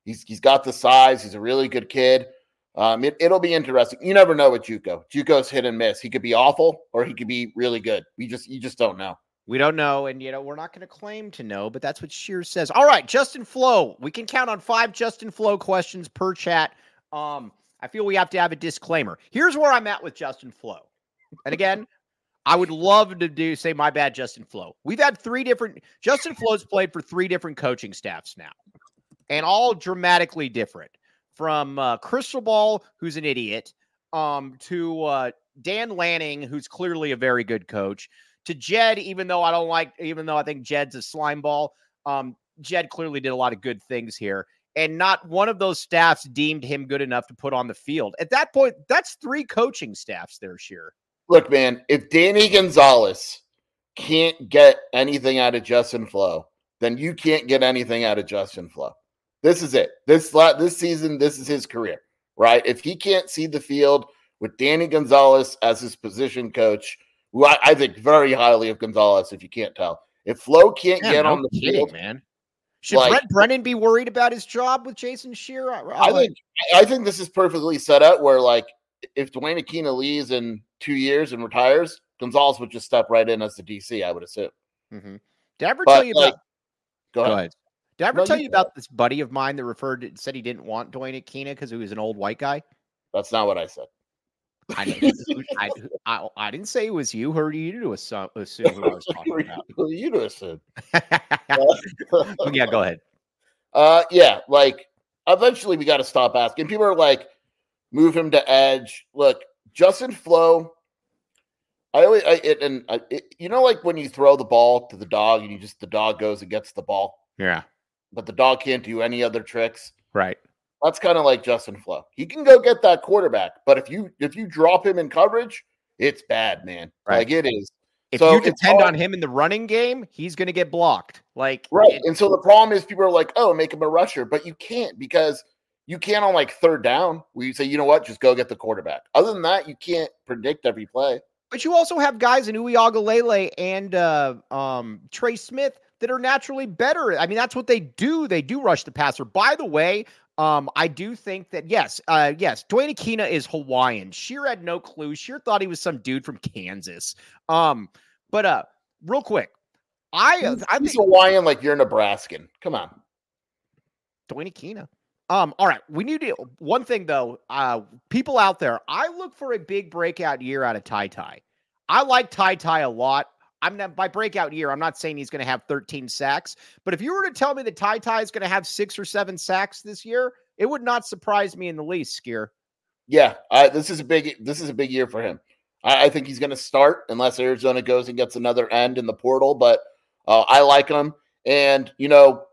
He's he's got the size. He's a really good kid. Um, it, will be interesting. You never know with JUCO. JUCO's hit and miss. He could be awful or he could be really good. We just you just don't know.
We don't know, and you know we're not going to claim to know, but that's what Scheer says. All right, Justin Flowe. We can count on five Justin Flowe questions per chat. Um, I feel we have to have a disclaimer. Here's where I'm at with Justin Flowe, and again, I would love to do say my bad, Justin Flowe. We've had three different. Justin Flowe's played for three different coaching staffs now, and all dramatically different from uh, Cristobal, who's an idiot, um, to uh, Dan Lanning, who's clearly a very good coach, to Jedd, even though I don't like, even though I think Jedd's a slime ball, um, Jedd clearly did a lot of good things here. And not one of those staffs deemed him good enough to put on the field. At that point, that's three coaching staffs there, Scheer.
Look, man, if Danny Gonzales can't get anything out of Justin Flowe, then you can't get anything out of Justin Flowe. This is it. This this season, this is his career, right? If he can't see the field with Danny Gonzales as his position coach, who I, I think very highly of Gonzales, if you can't tell. If Flowe can't get no on the kidding, field,
man. Should like, Brent Brennan be worried about his job with Jason Scheer? I,
I think I think this is perfectly set up where like if Duane Akina leaves in two years and retires, Gonzales would just step right in as the DC, I would assume.
Mm-hmm. Did I ever but, tell you like, about
go ahead. Go ahead.
Did I ever no, tell you, about this buddy of mine that referred to, said he didn't want Duane Akina because he was an old white guy?
That's not what I said.
I, I, I, I, didn't say it was you. Heard you to assume, assume who I was talking about.
Who you to assume?
yeah, go ahead.
Uh, yeah, like eventually we got to stop asking. People are like, move him to edge. Look, Justin Flowe. I always, I, it, and I, it, you know, like when you throw the ball to the dog and you just the dog goes and gets the ball.
Yeah
but the dog can't do any other tricks.
Right.
That's kind of like Justin Flowe. He can go get that quarterback, but if you if you drop him in coverage, it's bad, man. Right. Like it is.
If so you depend on him in the running game, he's going to get blocked. Like
right. It, and so the problem is people are like, "Oh, make him a rusher," but you can't because you can't on like third down where you say, "You know what? Just go get the quarterback." Other than that, you can't predict every play.
But you also have guys in Uiagalelei and uh, um, Trey Smith that are naturally better. I mean, that's what they do. They do rush the passer. By the way, um, I do think that yes, uh, yes, Duane Akina is Hawaiian. Scheer had no clue. Scheer thought he was some dude from Kansas. Um, but uh, real quick, I
he's,
I
he's think, Hawaiian like you're Nebraskan. Come on,
Duane Akina. Um, all right, we need to one thing though. Uh, people out there, I look for a big breakout year out of Ty Ty. I like Ty Ty a lot. I'm not by breakout year. I'm not saying he's going to have 13 sacks, but if you were to tell me that Ty Ty is going to have six or seven sacks this year, it would not surprise me in the least. Scheer.
Yeah, this is a big. This is a big year for him. I, I think he's going to start unless Arizona goes and gets another end in the portal. But uh, I like him, and you know,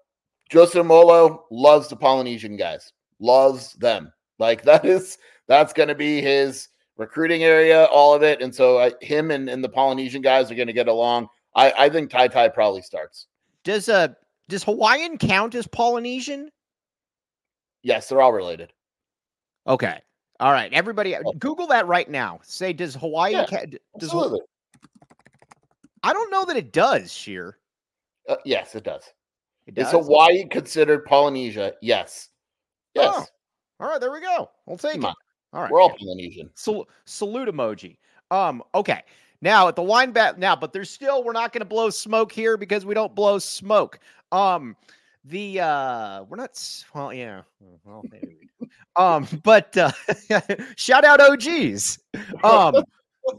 Joe Seumalo loves the Polynesian guys. Loves them. Like that is that's going to be his recruiting area, all of it. And so I, him and, and the Polynesian guys are going to get along. I, I think Ty Ty probably starts.
Does uh does Hawaiian count as Polynesian?
Yes, they're all related.
Okay. All right. Everybody oh. Google that right now. Say does Hawaii yeah, ca- does absolutely. I don't know that it does, Scheer.
Uh, yes, it does. It does. Is Hawaii considered Polynesia? Yes. Yes. Oh.
All right, there we go. We'll take Come it. On. All right.
We're all Polynesian.
Sal- salute emoji. Um, okay. Now at the line back now, but there's still we're not going to blow smoke here because we don't blow smoke. Um, the uh we're not well, yeah. Well, maybe. um, but uh shout out OGs. Um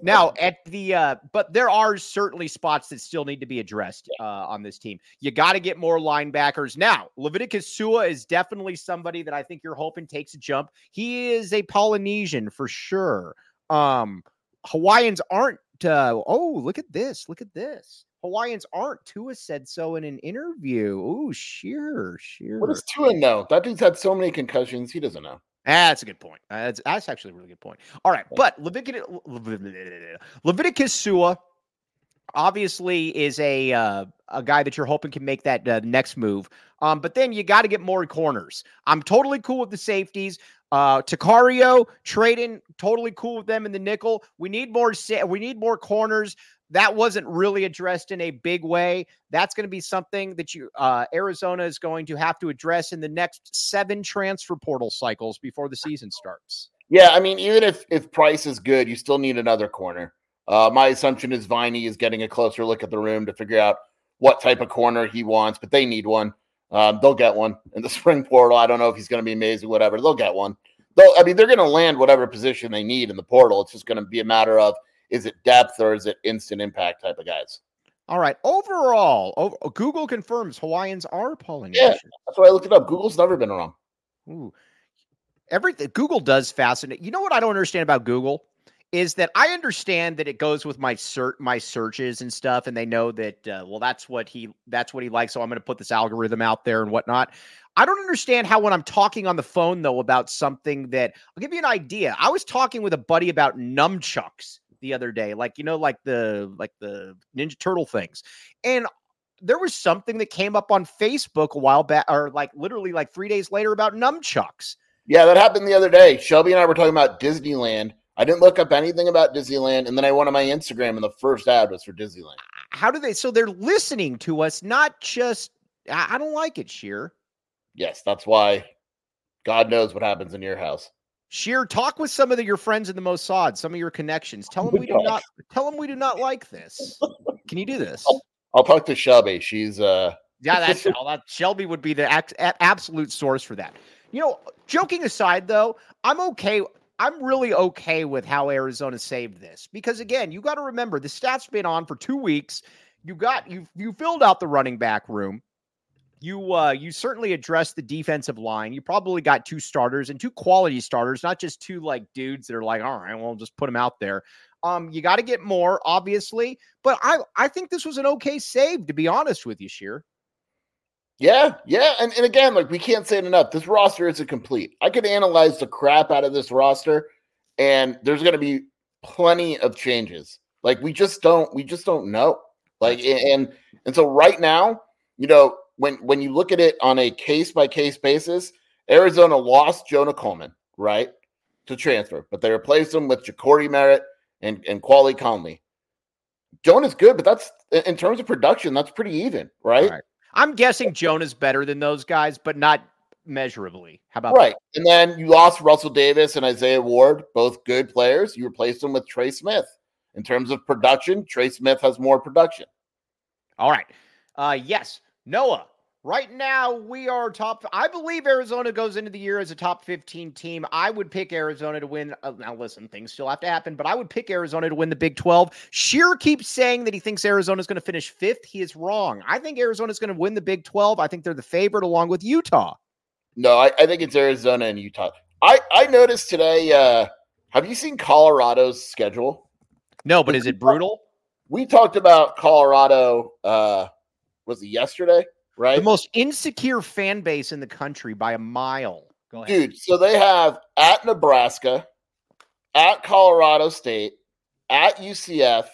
now at the uh but there are certainly spots that still need to be addressed uh on this team. You got to get more linebackers. Now, Leviticus Sua is definitely somebody that I think you're hoping takes a jump. He is a Polynesian for sure. Um Hawaiians aren't uh oh, look at this. Look at this. Hawaiians aren't. Tua said so in an interview. Ooh, sure, sure.
What does Tua know? That dude's had so many concussions. He doesn't know.
That's a good point. Uh, that's, that's actually a really good point. All right, but Leviticus, Leviticus Sua obviously is a uh, a guy that you're hoping can make that uh, next move. Um, but then you got to get more corners. I'm totally cool with the safeties. Uh, Tacario, trading, totally cool with them in the nickel. We need more. We need more corners that wasn't really addressed in a big way. That's going to be something that you uh, Arizona is going to have to address in the next seven transfer portal cycles before the season starts.
Yeah, I mean, even if if Price is good, you still need another corner. Uh, my assumption is Viney is getting a closer look at the room to figure out what type of corner he wants, but they need one. Um, they'll get one in the spring portal. I don't know if he's going to be amazing, whatever. They'll get one. They'll, I mean, they're going to land whatever position they need in the portal. It's just going to be a matter of is it depth or is it instant impact type of guys?
All right. Overall, over, Google confirms Hawaiians are Polynesian. Yeah,
that's why I looked it up. Google's never been wrong.
Ooh. Everything Google does fascinate. You know what I don't understand about Google is that I understand that it goes with my search my searches and stuff, and they know that uh, well that's what he that's what he likes, so I'm going to put this algorithm out there and whatnot. I don't understand how when I'm talking on the phone though about something that I'll give you an idea. I was talking with a buddy about nunchucks the other day, like you know, like the like the Ninja Turtle things, and there was something that came up on Facebook a while back, or like literally like three days later about nunchucks.
Yeah, that happened the other day. Shelby and I were talking about Disneyland. I didn't look up anything about Disneyland, and then I went on my Instagram, and the first ad was for Disneyland.
How do they? So they're listening to us, not just. I, I don't like it, Scheer.
Yes, that's why. God knows what happens in your house.
Scheer, talk with some of the, your friends in the Mossad, some of your connections. Tell them we do not. Tell them we do not like this. Can you do this?
I'll, I'll talk to Shelby. She's uh.
yeah, that's all. That Shelby would be the absolute source for that. You know, joking aside, though, I'm okay. I'm really okay with how Arizona saved this because again, you got to remember the stats been on for two weeks. You got you you filled out the running back room you uh you certainly addressed the defensive line. You probably got two starters and two quality starters, not just two like dudes that are like, all right, well, just put them out there. Um, you got to get more, obviously, but I I think this was an okay save, to be honest with you, Scheer.
Yeah, yeah, and, and again, like we can't say it enough. This roster isn't complete. I could analyze the crap out of this roster, and there's going to be plenty of changes. Like we just don't, we just don't know. Like and and so right now, you know, when when you look at it on a case by case basis, Arizona lost Jonah Coleman, right, to transfer, but they replaced him with Jacory Merritt and and Quali Conley. Jonah's good, but that's in terms of production, that's pretty even, right? right.
I'm guessing Jonah's better than those guys, but not measurably. How about
right? That? And then you lost Russell Davis and Isaiah Ward, both good players. You replaced them with Trey Smith. In terms of production, Trey Smith has more production.
All right. Uh, yes. Noah, right now we are top. I believe Arizona goes into the year as a top 15 team. I would pick Arizona to win. Uh, now, listen, things still have to happen, but I would pick Arizona to win the Big 12. Scheer keeps saying that he thinks Arizona is going to finish fifth. He is wrong. I think Arizona is going to win the Big 12. I think they're the favorite along with Utah.
No, I, I think it's Arizona and Utah. I, I noticed today. Uh, have you seen Colorado's schedule?
No, but is it brutal?
We talked about Colorado. Uh, was it yesterday? Right.
The most insecure fan base in the country by a mile.
Go ahead. Dude, so they have at Nebraska, at Colorado State, at UCF,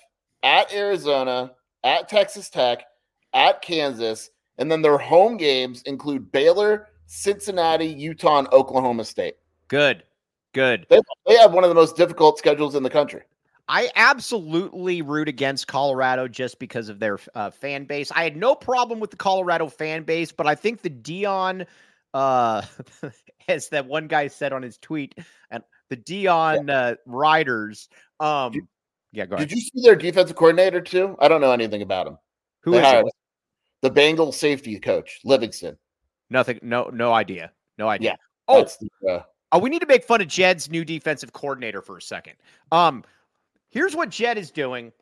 at Arizona, at Texas Tech, at Kansas, and then their home games include Baylor, Cincinnati, Utah, and Oklahoma State.
Good. Good.
They, they have one of the most difficult schedules in the country.
I absolutely root against Colorado just because of their uh, fan base. I had no problem with the Colorado fan base, but I think the Deion, uh, as that one guy said on his tweet, and the Deion yeah. uh, Riders. Um, did, yeah, go ahead.
Did you see their defensive coordinator too? I don't know anything about him.
Who they is it?
The Bengal safety coach, Livingston.
Nothing. No. No idea. No idea.
Yeah.
Oh. The, uh, oh, we need to make fun of Jedd's new defensive coordinator for a second. Um, Here's what Jedd is doing.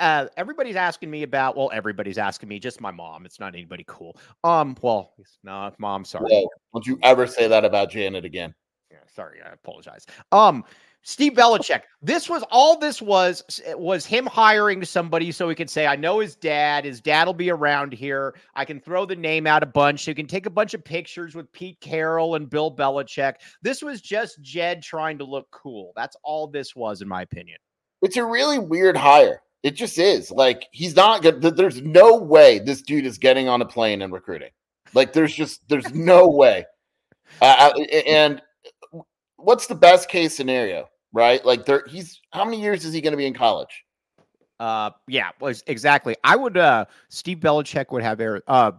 Uh, everybody's asking me about. Well, everybody's asking me. Just my mom. It's not anybody cool. Um. Well, no, mom. Sorry.
Whoa, don't you ever say that about Janet again?
Yeah, sorry, I apologize. Um, Steve Belichick. This was all this was was him hiring somebody so he could say, I know his dad. His dad will be around here. I can throw the name out a bunch. You can take a bunch of pictures with Pete Carroll and Bill Belichick. This was just Jedd trying to look cool. That's all this was, in my opinion.
It's a really weird hire. It just is. Like he's not good. There's no way this dude is getting on a plane and recruiting. Like there's just there's no way. Uh, and what's the best case scenario? right? Like there, he's how many years is he going to be in college?
Uh, yeah, was exactly. I would. Uh, Steve Belichick would have. air. Uh,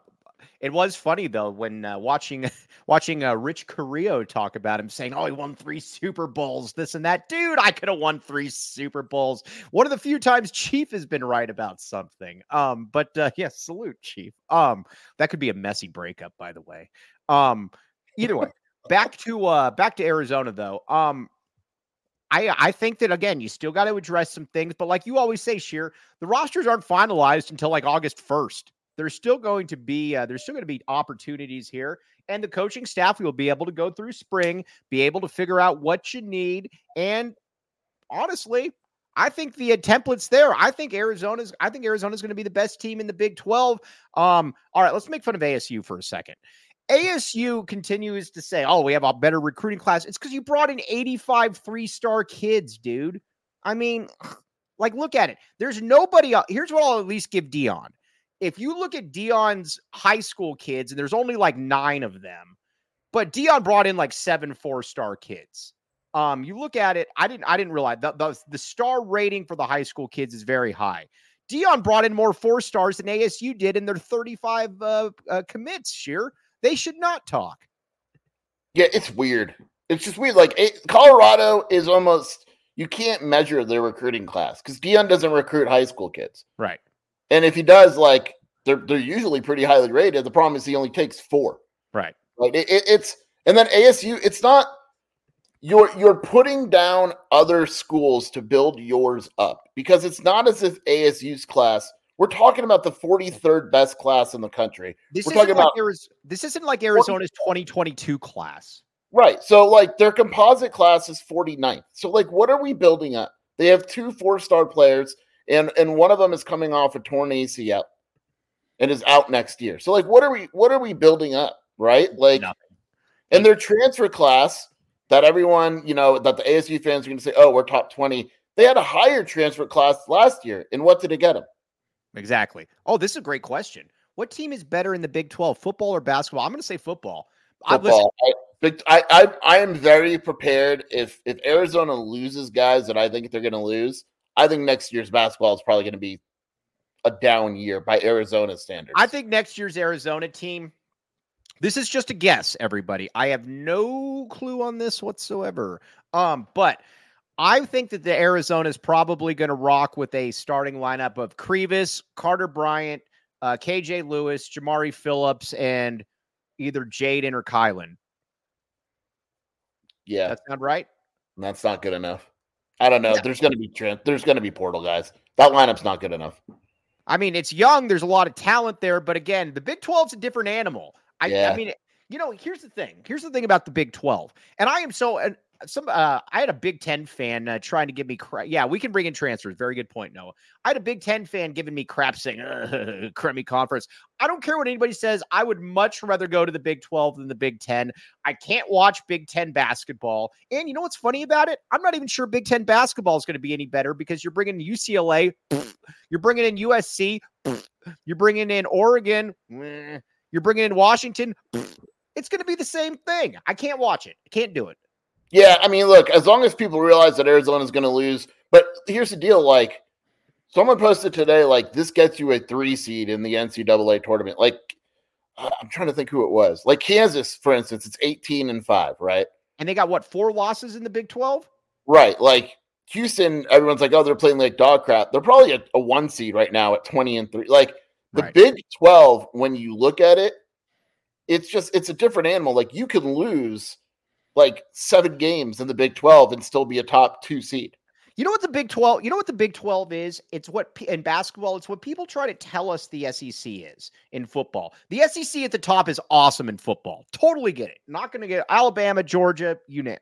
it was funny though when uh, watching watching uh, Rich Carrillo talk about him saying, "Oh, he won three Super Bowls, this and that." Dude, I could have won three Super Bowls. One of the few times Chief has been right about something. Um, but uh, yeah, salute Chief. Um, that could be a messy breakup, by the way. Um, either way, back to uh, back to Arizona though. Um, I I think that again, you still got to address some things, but like you always say, Scheer, the rosters aren't finalized until like August first. There's still going to be uh, there's still going to be opportunities here, and the coaching staff will be able to go through spring, be able to figure out what you need, and honestly, I think the uh, template's there. I think Arizona's. I think Arizona's going to be the best team in the Big Twelve. Um, all right, let's make fun of ASU for a second. ASU continues to say, oh, we have a better recruiting class. It's because you brought in 85 three star kids, dude. I mean, like, look at it. There's nobody. Else. Here's what I'll at least give Deion. If you look at Deion's high school kids, and there's only like nine of them, but Deion brought in like seven four star kids. Um, you look at it. I didn't. I didn't realize the, the the star rating for the high school kids is very high. Deion brought in more four stars than ASU did in their 35 uh, uh, commits. Scheer. They should not talk.
Yeah, it's weird. It's just weird. Like it, Colorado is almost you can't measure their recruiting class because Deion doesn't recruit high school kids,
right?
And if he does, like they're they're usually pretty highly rated. The problem is he only takes four,
right?
Like it, it, it's and then ASU. It's not you're you're putting down other schools to build yours up because it's not as if ASU's class we're talking about the 43rd best class in the country.
This
We're
talking
about
like Ariz- this isn't like Arizona's 2022 class.
Right. So like their composite class is 49th. So like what are we building up? They have two four-star players and and one of them is coming off a torn ACL and is out next year. So like what are we what are we building up, right? Like Nothing. and their transfer class that everyone, you know, that the ASU fans are going to say, "Oh, we're top 20." They had a higher transfer class last year. And what did it get them?
Exactly. Oh, this is a great question. What team is better in the Big 12, football or basketball? I'm going to say football.
Football. I, I, I, I am very prepared. If if Arizona loses guys that I think they're going to lose, I think next year's basketball is probably going to be a down year by Arizona standards.
I think next year's Arizona team. This is just a guess, everybody. I have no clue on this whatsoever. Um, but I think that the Arizona is probably going to rock with a starting lineup of Crevis, Carter Bryant, uh, KJ Lewis, Jamari Phillips, and either Jaden or Kylan.
Yeah,
that sound right?
That's not good enough. I don't know. There's going to be there's going to be portal guys. That lineup's not good enough.
I mean, it's young. There's a lot of talent there, but again, the Big 12's a different animal. I, yeah. I mean, you know, here's the thing. Here's the thing about the Big 12. And I am so some uh, I had a Big Ten fan uh, trying to give me crap. Yeah, we can bring in transfers. Very good point, Noah. I had a Big Ten fan giving me crap saying crummy conference. I don't care what anybody says. I would much rather go to the Big Twelve than the Big Ten. I can't watch Big Ten basketball. And you know what's funny about it? I'm not even sure Big Ten basketball is going to be any better because you're bringing UCLA, you're bringing in USC, you're bringing in Oregon, you're bringing in Washington. It's going to be the same thing. I can't watch it. I can't do it.
Yeah, I mean, look, as long as people realize that Arizona is going to lose, but here's the deal: like, someone posted today, like, this gets you a three seed in the NCAA tournament. Like, I'm trying to think who it was. Like Kansas, for instance, it's 18 and five, right?
And they got what four losses in the Big 12?
Right. Like Houston, everyone's like, oh, they're playing like dog crap. They're probably a, a one seed right now at 20 and three. Like the right. Big 12, when you look at it, it's just it's a different animal. Like you can lose like seven games in the Big 12 and still be a top two seed.
You know what the Big 12, you know what the Big 12 is? It's what in basketball, it's what people try to tell us the SEC is in football. The SEC at the top is awesome in football. Totally get it. Not going to get Alabama, Georgia, you name.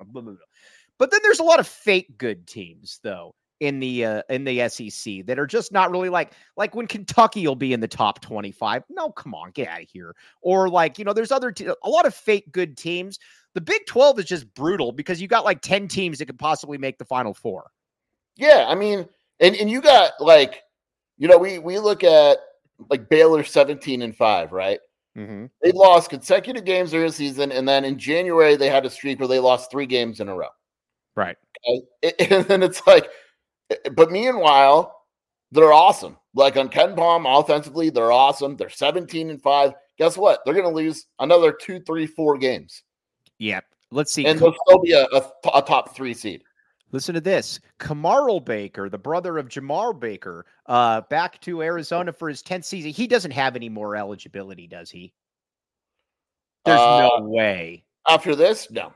But then there's a lot of fake good teams though in the uh, in the SEC that are just not really like like when Kentucky will be in the top 25. No, come on, get out of here. Or like, you know, there's other te- a lot of fake good teams. The Big 12 is just brutal because you got like 10 teams that could possibly make the final 4.
Yeah, I mean, and and you got like, you know, we we look at like Baylor 17 and 5, right?
Mm-hmm.
They lost consecutive games during the season, and then in January they had a streak where they lost three games in a row.
Right.
Okay? And then it's like, but meanwhile, they're awesome. Like on KenPom, offensively, they're awesome. They're 17 and 5. Guess what? They're going to lose another two, three, four games.
Yep. Let's see.
And they'll still be a, a, a top three seed.
Listen to this. Kamarl Baker, the brother of Jamar Baker, uh, back to Arizona for his 10th season. He doesn't have any more eligibility, does he? There's
Uh,
no way.
After this, no.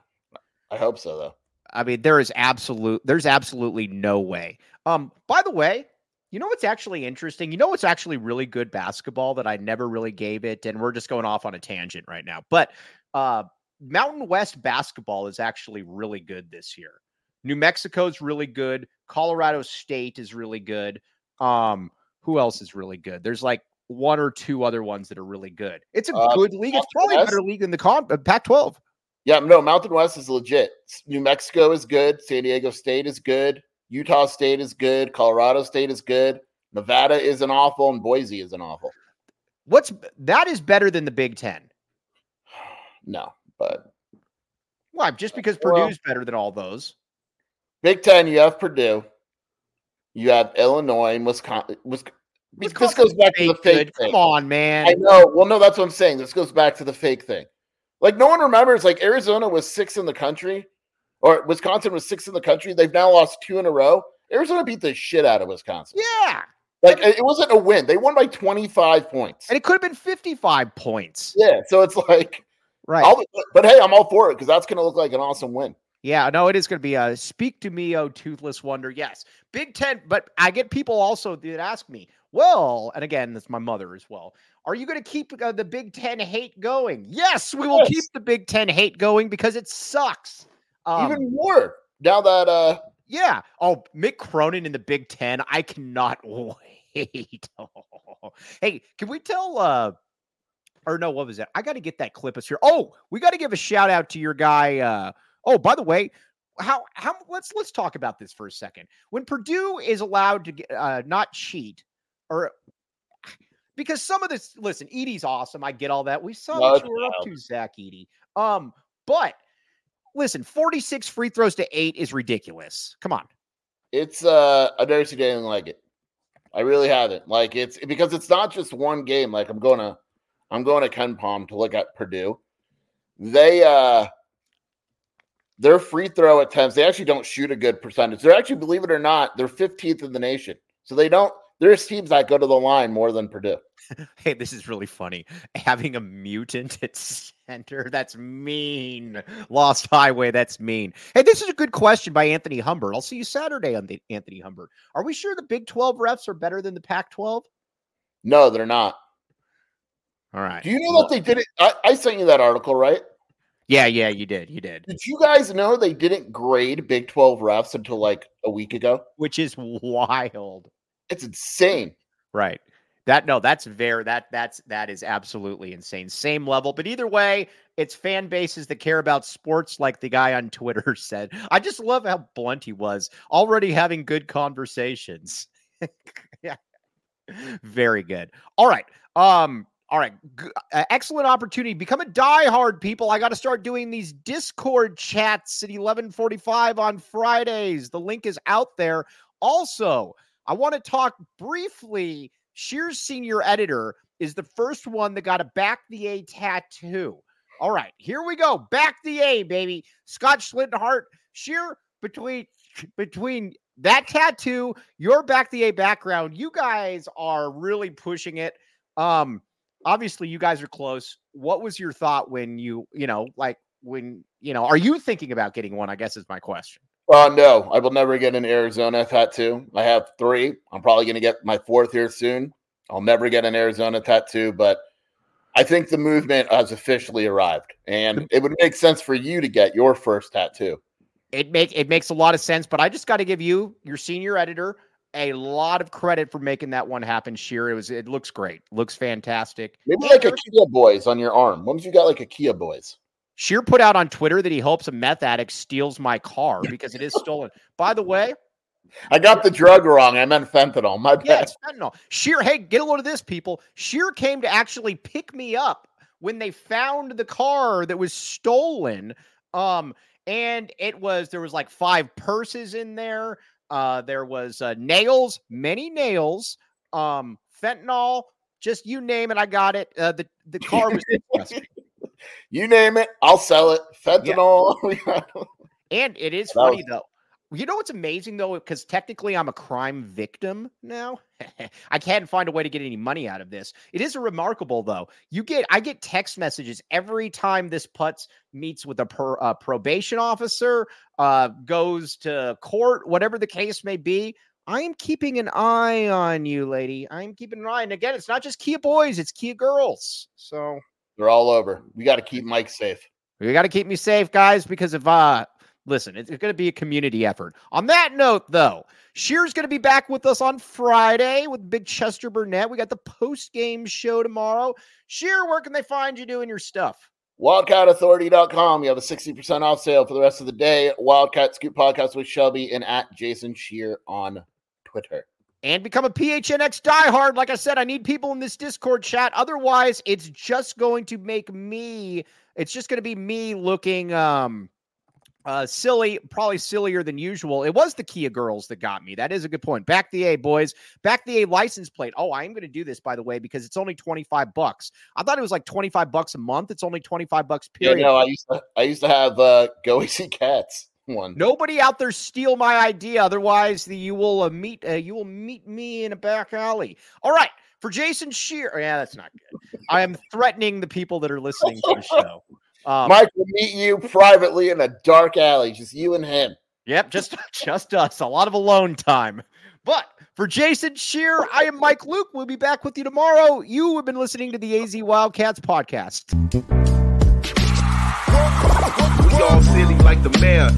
I hope so, though.
I mean, there is absolute there's absolutely no way. Um, by the way, you know what's actually interesting? You know what's actually really good basketball that I never really gave it, and we're just going off on a tangent right now. But uh Mountain West basketball is actually really good this year. New Mexico's really good. Colorado State is really good. Um, who else is really good? There's like one or two other ones that are really good. It's a
Uh,
good league. It's
Mountain
probably a better league than the con- uh, Pac-12.
Yeah, no, Mountain West is legit. New Mexico is good. San Diego State is good. Utah State is good. Colorado State is good. Nevada isn't awful, and Boise isn't awful.
What's that is better than the Big Ten.
No, but
Why? Just uh, because
Well-
Purdue's better than all those.
Big Ten, you have Purdue, you have Illinois and Wisconsin. Wisconsin this goes back to the
Fake good.
thing.
Come on, man.
I know. Well, no, that's what I'm saying. This goes back to the fake thing. Like no one remembers. Like Arizona was six in the country, or Wisconsin was six in the country. They've now lost two in a row. Arizona beat the shit out of Wisconsin.
Yeah.
Like it wasn't a win. They won by 25 points.
And it could have been 55 points.
Yeah, so it's like,
Right.
I'll, but hey, I'm all for it because that's going to look like an awesome win.
Yeah, no, it is going to be a speak to me, oh toothless wonder. Yes, Big Ten. But I get people also that ask me, well, and again, that's my mother as well. Are you going to keep uh, the Big Ten hate going? Yes, we will
Yes.
keep the Big Ten hate going because it sucks. Um,
Even more now that uh,
yeah. Oh, Mick Cronin in the Big Ten. I cannot wait. hey, can we tell? uh Or no, what was that? I got to get that clip us here. Oh, we got to give a shout out to your guy. uh Oh, by the way, how how let's let's talk about this for a second. When Purdue is allowed to get uh not cheat or because some of this listen, Edey's awesome. I get all that. We saw what you were up to, Zach Edey. Um, but listen, 46 free throws to eight is ridiculous. Come on.
it's uh, I've never seen anything like it. I really haven't. Like it's because it's not just one game. Like I'm going to, I'm going to KenPom to look at Purdue. They uh, their free throw attempts. They actually don't shoot a good percentage. They're actually, believe it or not, they're 15th in the nation. So they don't. There's teams that go to the line more than Purdue.
Hey, this is really funny. Having a mutant at center, that's mean. Lost Highway, that's mean. Hey, this is a good question by Anthony Humbert. I'll see you Saturday on the Anthony Humbert. Are we sure the Big 12 refs are better than the Pac 12?
No, they're not.
All right.
Do you know that they did it? I, I sent you that article, right?
Yeah, yeah, you did. You did.
Did you guys know they didn't grade Big 12 refs until like a week ago?
Which is wild.
It's insane.
Right. That no, that's very that that's that is absolutely insane. Same level, but either way, it's fan bases that care about sports, like the guy on Twitter said. I just love how blunt he was. Already having good conversations. yeah, very good. All right. Um. All right. G- uh, excellent opportunity. Become a diehard people. I got to start doing these Discord chats at 11:45 on Fridays. The link is out there. Also, I want to talk briefly. Scheer's senior editor is the first one that got a back the A tattoo. All right, here we go. Back the A, baby. Scott Schlittenhart, Scheer between between that tattoo, your back the A background, you guys are really pushing it. Um, obviously, you guys are close. What was your thought when you, you know, like when you know, are you thinking about getting one? I guess is my question.
Uh, no, I will never get an Arizona tattoo. I have three. I'm probably going to get my fourth here soon. I'll never get an Arizona tattoo, but I think the movement has officially arrived, and it would make sense for you to get your first tattoo.
It make it makes a lot of sense, but I just got to give you, your senior editor, a lot of credit for making that one happen. Scheer, it was it looks great, looks fantastic.
Maybe like a Kia Boys on your arm. When you got like a Kia Boys?
Scheer put out on Twitter that he hopes a meth addict steals my car because it is stolen. By the way,
I got the drug wrong. I meant fentanyl. My bad.
Yeah, it's fentanyl. Scheer, hey, get a load of this, people. Scheer came to actually pick me up when they found the car that was stolen. Um, and it was there was like five purses in there. Uh, there was uh, nails, many nails, um, fentanyl, just you name it, I got it. Uh, the the car was
you name it, I'll sell it. Fentanyl. Yeah.
and it is funny was- though. You know what's amazing though, because technically I'm a crime victim now. I can't find a way to get any money out of this. It is remarkable though. You get I get text messages every time this putz meets with a per, uh, probation officer, uh, goes to court, whatever the case may be. I am keeping an eye on you, lady. I'm keeping an eye. And again, it's not just Kia boys, it's Kia girls. So
they're all over. We got to keep Mike safe.
We got to keep me safe, guys, because if uh listen, it's, going to be a community effort. On that note, though, Scheer's going to be back with us on Friday with Big Chester Burnett. We got the post game show tomorrow. Scheer, where can they find you doing your stuff?
WildcatAuthority.com. You have a 60% off sale for the rest of the day. Wildcat Scoop Podcast with Shelby and at Jason Scheer on Twitter.
And become a PHNX diehard. Like I said, I need people in this Discord chat. Otherwise, it's just going to make me, it's just going to be me looking um uh, silly, probably sillier than usual. It was the Kia girls that got me. That is a good point. Back the A, boys. Back the A license plate. Oh, I am going to do this, by the way, because it's only 25 bucks. I thought it was like 25 bucks a month. It's only 25 bucks, period.
Yeah, no, I used to, I used to have uh, Go Easy Cats one.
Nobody out there steal my idea. Otherwise, the, you will uh, meet uh, you will meet me in a back alley. All right. For Jason Scheer, yeah, that's not good. I am threatening the people that are listening to the show.
Um, Mike will meet you privately in a dark alley, just you and him.
Yep, just just us. A lot of alone time. But for Jason Scheer, I am Mike Luke. We'll be back with you tomorrow. You have been listening to the AZ Wildcats podcast.
We all silly like the mayor.